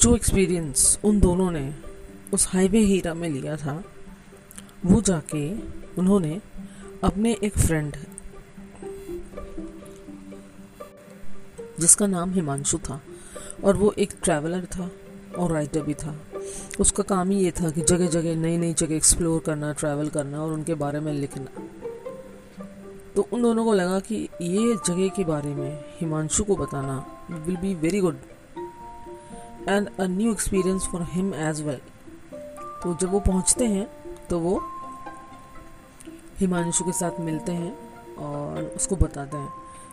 जो एक्सपीरियंस उन दोनों ने उस हाईवे हीरा में लिया था, वो जाके उन्होंने अपने एक फ्रेंड जिसका नाम हिमांशु था, और वो एक ट्रैवलर था और राइटर भी था। उसका काम ही ये था कि जगह जगह नई नई जगह एक्सप्लोर करना ट्रैवल करना और उनके बारे में लिखना। तो उन दोनों को लगा कि ये जगह के बारे में हिमांशु को बताना will be very good and a new experience for him as well तो जब वो पहुँचते हैं तो वो हिमांशु के साथ मिलते हैं और उसको बताते हैं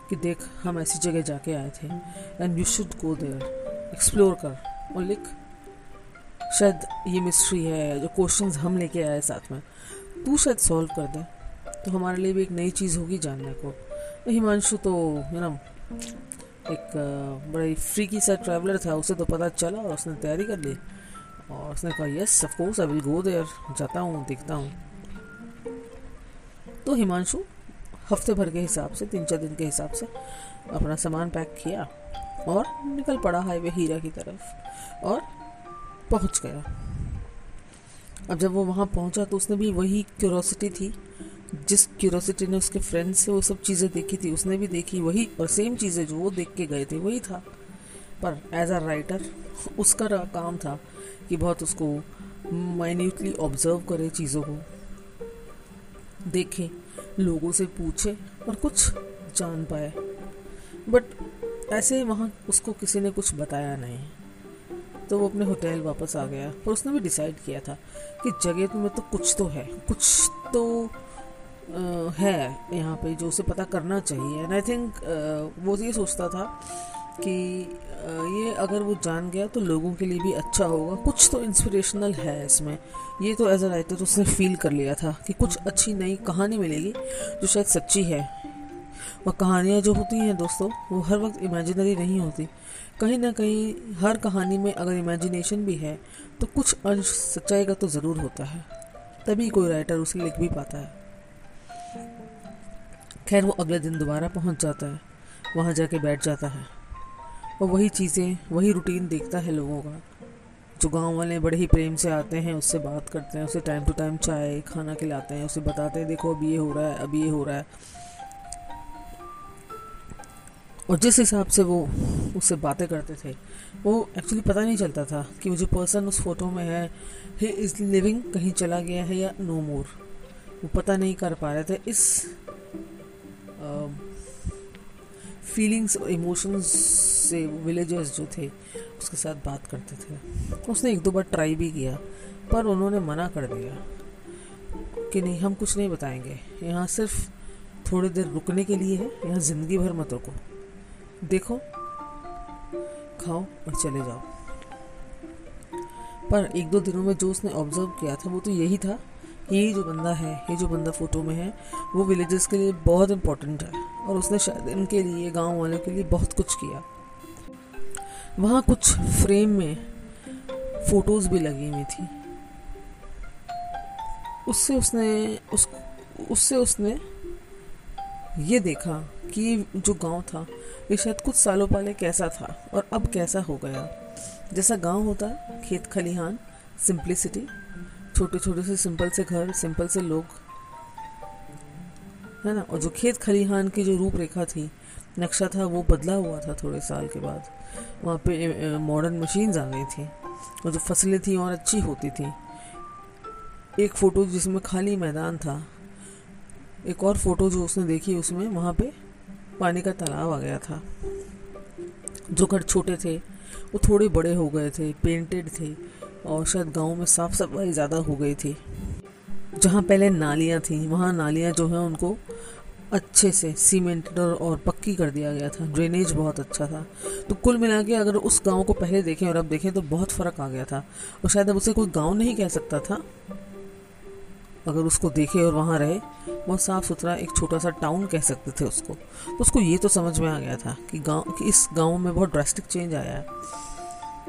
कि देख, हम ऐसी जगह जाके आए थे and you should go there explore कर और लिख, शायद ये मिस्ट्री है, जो क्वेश्चंस हम लेके आए साथ में। तू शायद सॉल्व कर दे तो हमारे लिए भी एक नई चीज़ होगी जानने को. हिमांशु तो यू नो एक बड़ा ही फ्रीकी सा ट्रैवलर था, उसे तो पता चला और उसने तैयारी कर ली। और उसने कहा yes of course I will go there जाता हूँ, देखता हूँ। तो हिमांशु हफ़्ते भर के हिसाब से, तीन चार दिन के हिसाब से अपना सामान पैक किया और निकल पड़ा हाईवे हीरा की तरफ़ और पहुँच गया। अब जब वो वहाँ पहुँचा तो उसने भी वही क्यूरोसिटी थी जिस क्यूरोसिटी ने उसके फ्रेंड से वो सब चीज़ें देखी थी, उसने भी देखी, वही और सेम चीज़ें जो वो देख के गए थे, वही था। पर एज अ राइटर उसका काम था कि बहुत उसको माइन्यूटली ऑब्ज़र्व करे चीज़ों को, देखे, लोगों से पूछे और कुछ जान पाए। बट ऐसे वहाँ उसको किसी ने कुछ बताया नहीं। तो वो अपने होटल वापस आ गया पर उसने भी डिसाइड किया था कि जगह में तो कुछ तो है, कुछ तो है यहाँ पे जो उसे पता करना चाहिए। एंड आई थिंक वो ये सोचता था कि ये अगर वो जान गया तो लोगों के लिए भी अच्छा होगा। कुछ तो इंस्पिरेशनल है इसमें। ये तो एज अ राइटर उसने फील कर लिया था कि कुछ अच्छी नई कहानी मिलेगी जो शायद सच्ची है। वह कहानियाँ जो होती हैं दोस्तों, वो हर वक्त इमेजिनरी नहीं होती। कहीं ना कहीं हर कहानी में अगर इमेजिनेशन भी है तो कुछ अंश सच्चाई का तो ज़रूर होता है। तभी कोई राइटर उसे लिख भी पाता है। खैर वो अगले दिन दोबारा पहुँच जाता है, वहाँ जाके बैठ जाता है। और वही चीज़ें, वही रूटीन देखता है लोगों का। जो गाँव वाले बड़े ही प्रेम से आते हैं, उससे बात करते हैं, उसे टाइम टू टाइम चाय, खाना खिलाते हैं, उसे बताते हैं, देखो अब ये हो रहा है, अब ये हो रहा है। और जिस हिसाब से वो उससे बातें करते थे, वो एक्चुअली पता नहीं चलता था कि वो जो पर्सन उस फ़ोटो में है ही इज़ लिविंग कहीं चला गया है या नो मोर वो पता नहीं कर पा रहे थे, इस फीलिंग्स और इमोशंस से विलेजर्स जो थे, उसके साथ बात करते थे। उसने एक दो बार ट्राई भी किया, पर उन्होंने मना कर दिया कि नहीं, हम कुछ नहीं बताएँगे। यहाँ सिर्फ़ थोड़ी देर रुकने के लिए है, यहाँ ज़िंदगी भर मत रुको। देखो, खाओ और चले जाओ। पर एक दो दिनों में जो उसने ऑब्ज़र्व किया था, वो तो यही था ये जो बंदा है, ये जो बंदा फ़ोटो में है, वो विलेजेस के लिए बहुत इम्पोर्टेंट है और उसने शायद इनके लिए, गाँव वालों के लिए बहुत कुछ किया। वहाँ कुछ फ्रेम में फ़ोटोज़ भी लगी हुई थी। उससे उसने, उस, उससे उसने ये देखा कि जो गाँव था, ये शायद कुछ सालों पहले कैसा था और अब कैसा हो गया। जैसा गाँव होता, खेत खलिहान सिंप्लिसिटी छोटे छोटे से, सिंपल से घर, सिंपल से लोग, है ना? और जो खेत खलिहान की जो रूपरेखा थी, नक्शा था, वो बदला हुआ था थोड़े साल के बाद। वहाँ पे मॉडर्न मशीन्स आ गई थी। और जो फ़सलें थी, और अच्छी होती थी। एक फ़ोटो जिसमें खाली मैदान था, एक और फ़ोटो जो उसने देखी, उसमें वहाँ पे पानी का तालाब आ गया था। जो घर छोटे थे, वो थोड़े बड़े हो गए थे पेंटेड थे। और शायद गाँव में साफ़ सफ़ाई ज़्यादा हो गई थी। जहाँ पहले नालियाँ थी, वहाँ नालियाँ जो हैं उनको अच्छे से सीमेंटेड और पक्की कर दिया गया था। ड्रेनेज बहुत अच्छा था। तो कुल मिला के अगर उस गाँव को पहले देखें और अब देखें तो बहुत फ़र्क आ गया था। और शायद अब उसे कोई गाँव नहीं कह सकता था। अगर उसको देखे और वहाँ रहे, बहुत साफ़ सुथरा एक छोटा सा टाउन कह सकते थे उसको। तो उसको ये तो समझ में आ गया था कि गाँव, कि इस गाँव में बहुत ड्रास्टिक चेंज आया है।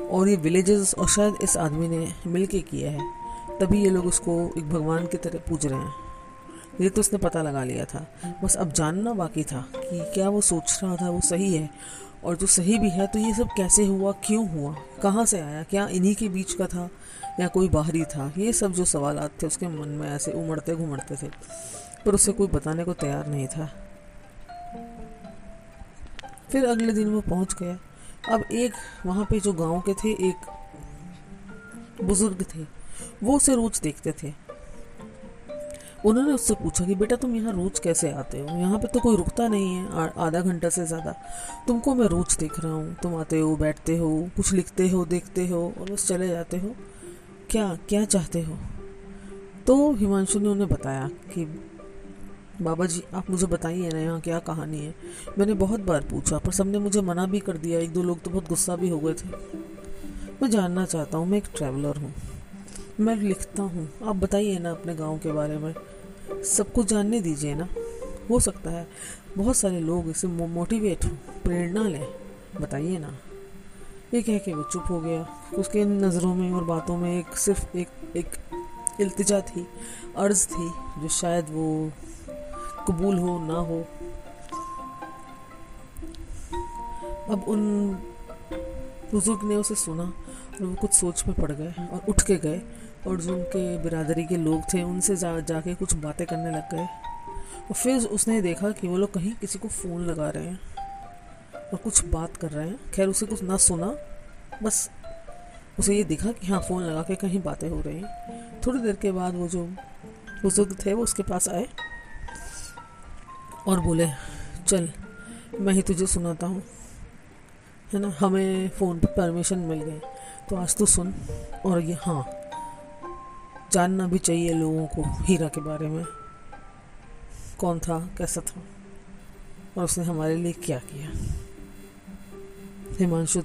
और ये विलेजेस और शायद इस आदमी ने मिल के किया है, तभी ये लोग उसको एक भगवान की तरह पूज रहे हैं। ये तो उसने पता लगा लिया था, बस अब जानना बाकी था कि क्या वो सोच रहा था वो सही है, और जो सही भी है तो ये सब कैसे हुआ, क्यों हुआ, कहाँ से आया, क्या इन्हीं के बीच का था, या कोई बाहरी था, ये सब जो सवाल थे उसके मन में ऐसे उमड़ते घुमड़ते थे, पर उसे कोई बताने को तैयार नहीं था। फिर अगले दिन वो पहुँच गया अब एक वहाँ पे जो गाँव के थे, एक बुज़ुर्ग थे, वो उसे रोज देखते थे। उन्होंने उससे पूछा कि, बेटा, तुम यहाँ रोज कैसे आते हो? यहाँ पे तो कोई रुकता नहीं है आधा घंटा से ज़्यादा। तुमको मैं रोज देख रहा हूँ। तुम आते हो, बैठते हो, कुछ लिखते हो, देखते हो और बस चले जाते हो। क्या क्या चाहते हो? तो हिमांशु ने उन्हें बताया कि बाबा जी, आप मुझे बताइए ना यहाँ क्या कहानी है। मैंने बहुत बार पूछा, पर सबने मुझे मना भी कर दिया। एक दो लोग तो बहुत गुस्सा भी हो गए थे। मैं जानना चाहता हूँ, मैं एक ट्रैवलर हूँ। मैं लिखता हूँ। आप बताइए ना अपने गाँव के बारे में। सबको जानने दीजिए ना। हो सकता है बहुत सारे लोग इसे मोटिवेट प्रेरणा लें। बताइए ना। ये कह के वो चुप हो गया। उसके नज़रों में और बातों में एक सिर्फ़ एक एक इल्तिजा थी, अर्ज़ थी, जो शायद वो कबूल हो, ना हो। अब उन बुज़ुर्ग ने उसे सुना और वो कुछ सोच में पड़ गए और उठ के गए और जो उनके बिरादरी के लोग थे, उनसे जा, जाके कुछ बातें करने लग गए। और फिर उसने देखा कि वो लोग कहीं किसी को फ़ोन लगा रहे हैं और कुछ बात कर रहे हैं। खैर, उसे कुछ ना सुना, बस उसे ये दिखा कि हाँ फ़ोन लगा के कहीं बातें हो रही हैं। थोड़ी देर के बाद वो जो बुज़ुर्ग थे, वो उसके पास आए और बोले, चल, मैं ही तुझे सुनाता हूँ। है ना? हमें फ़ोन पे परमिशन मिल गई। तो आज तू सुन। और ये हाँ जानना भी चाहिए लोगों को हीरा के बारे में। कौन था? कैसा था? और उसने हमारे लिए क्या किया? हिमांशु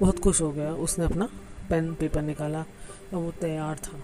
बहुत खुश हो गया। उसने अपना पेन पेपर निकाला और वो तैयार था।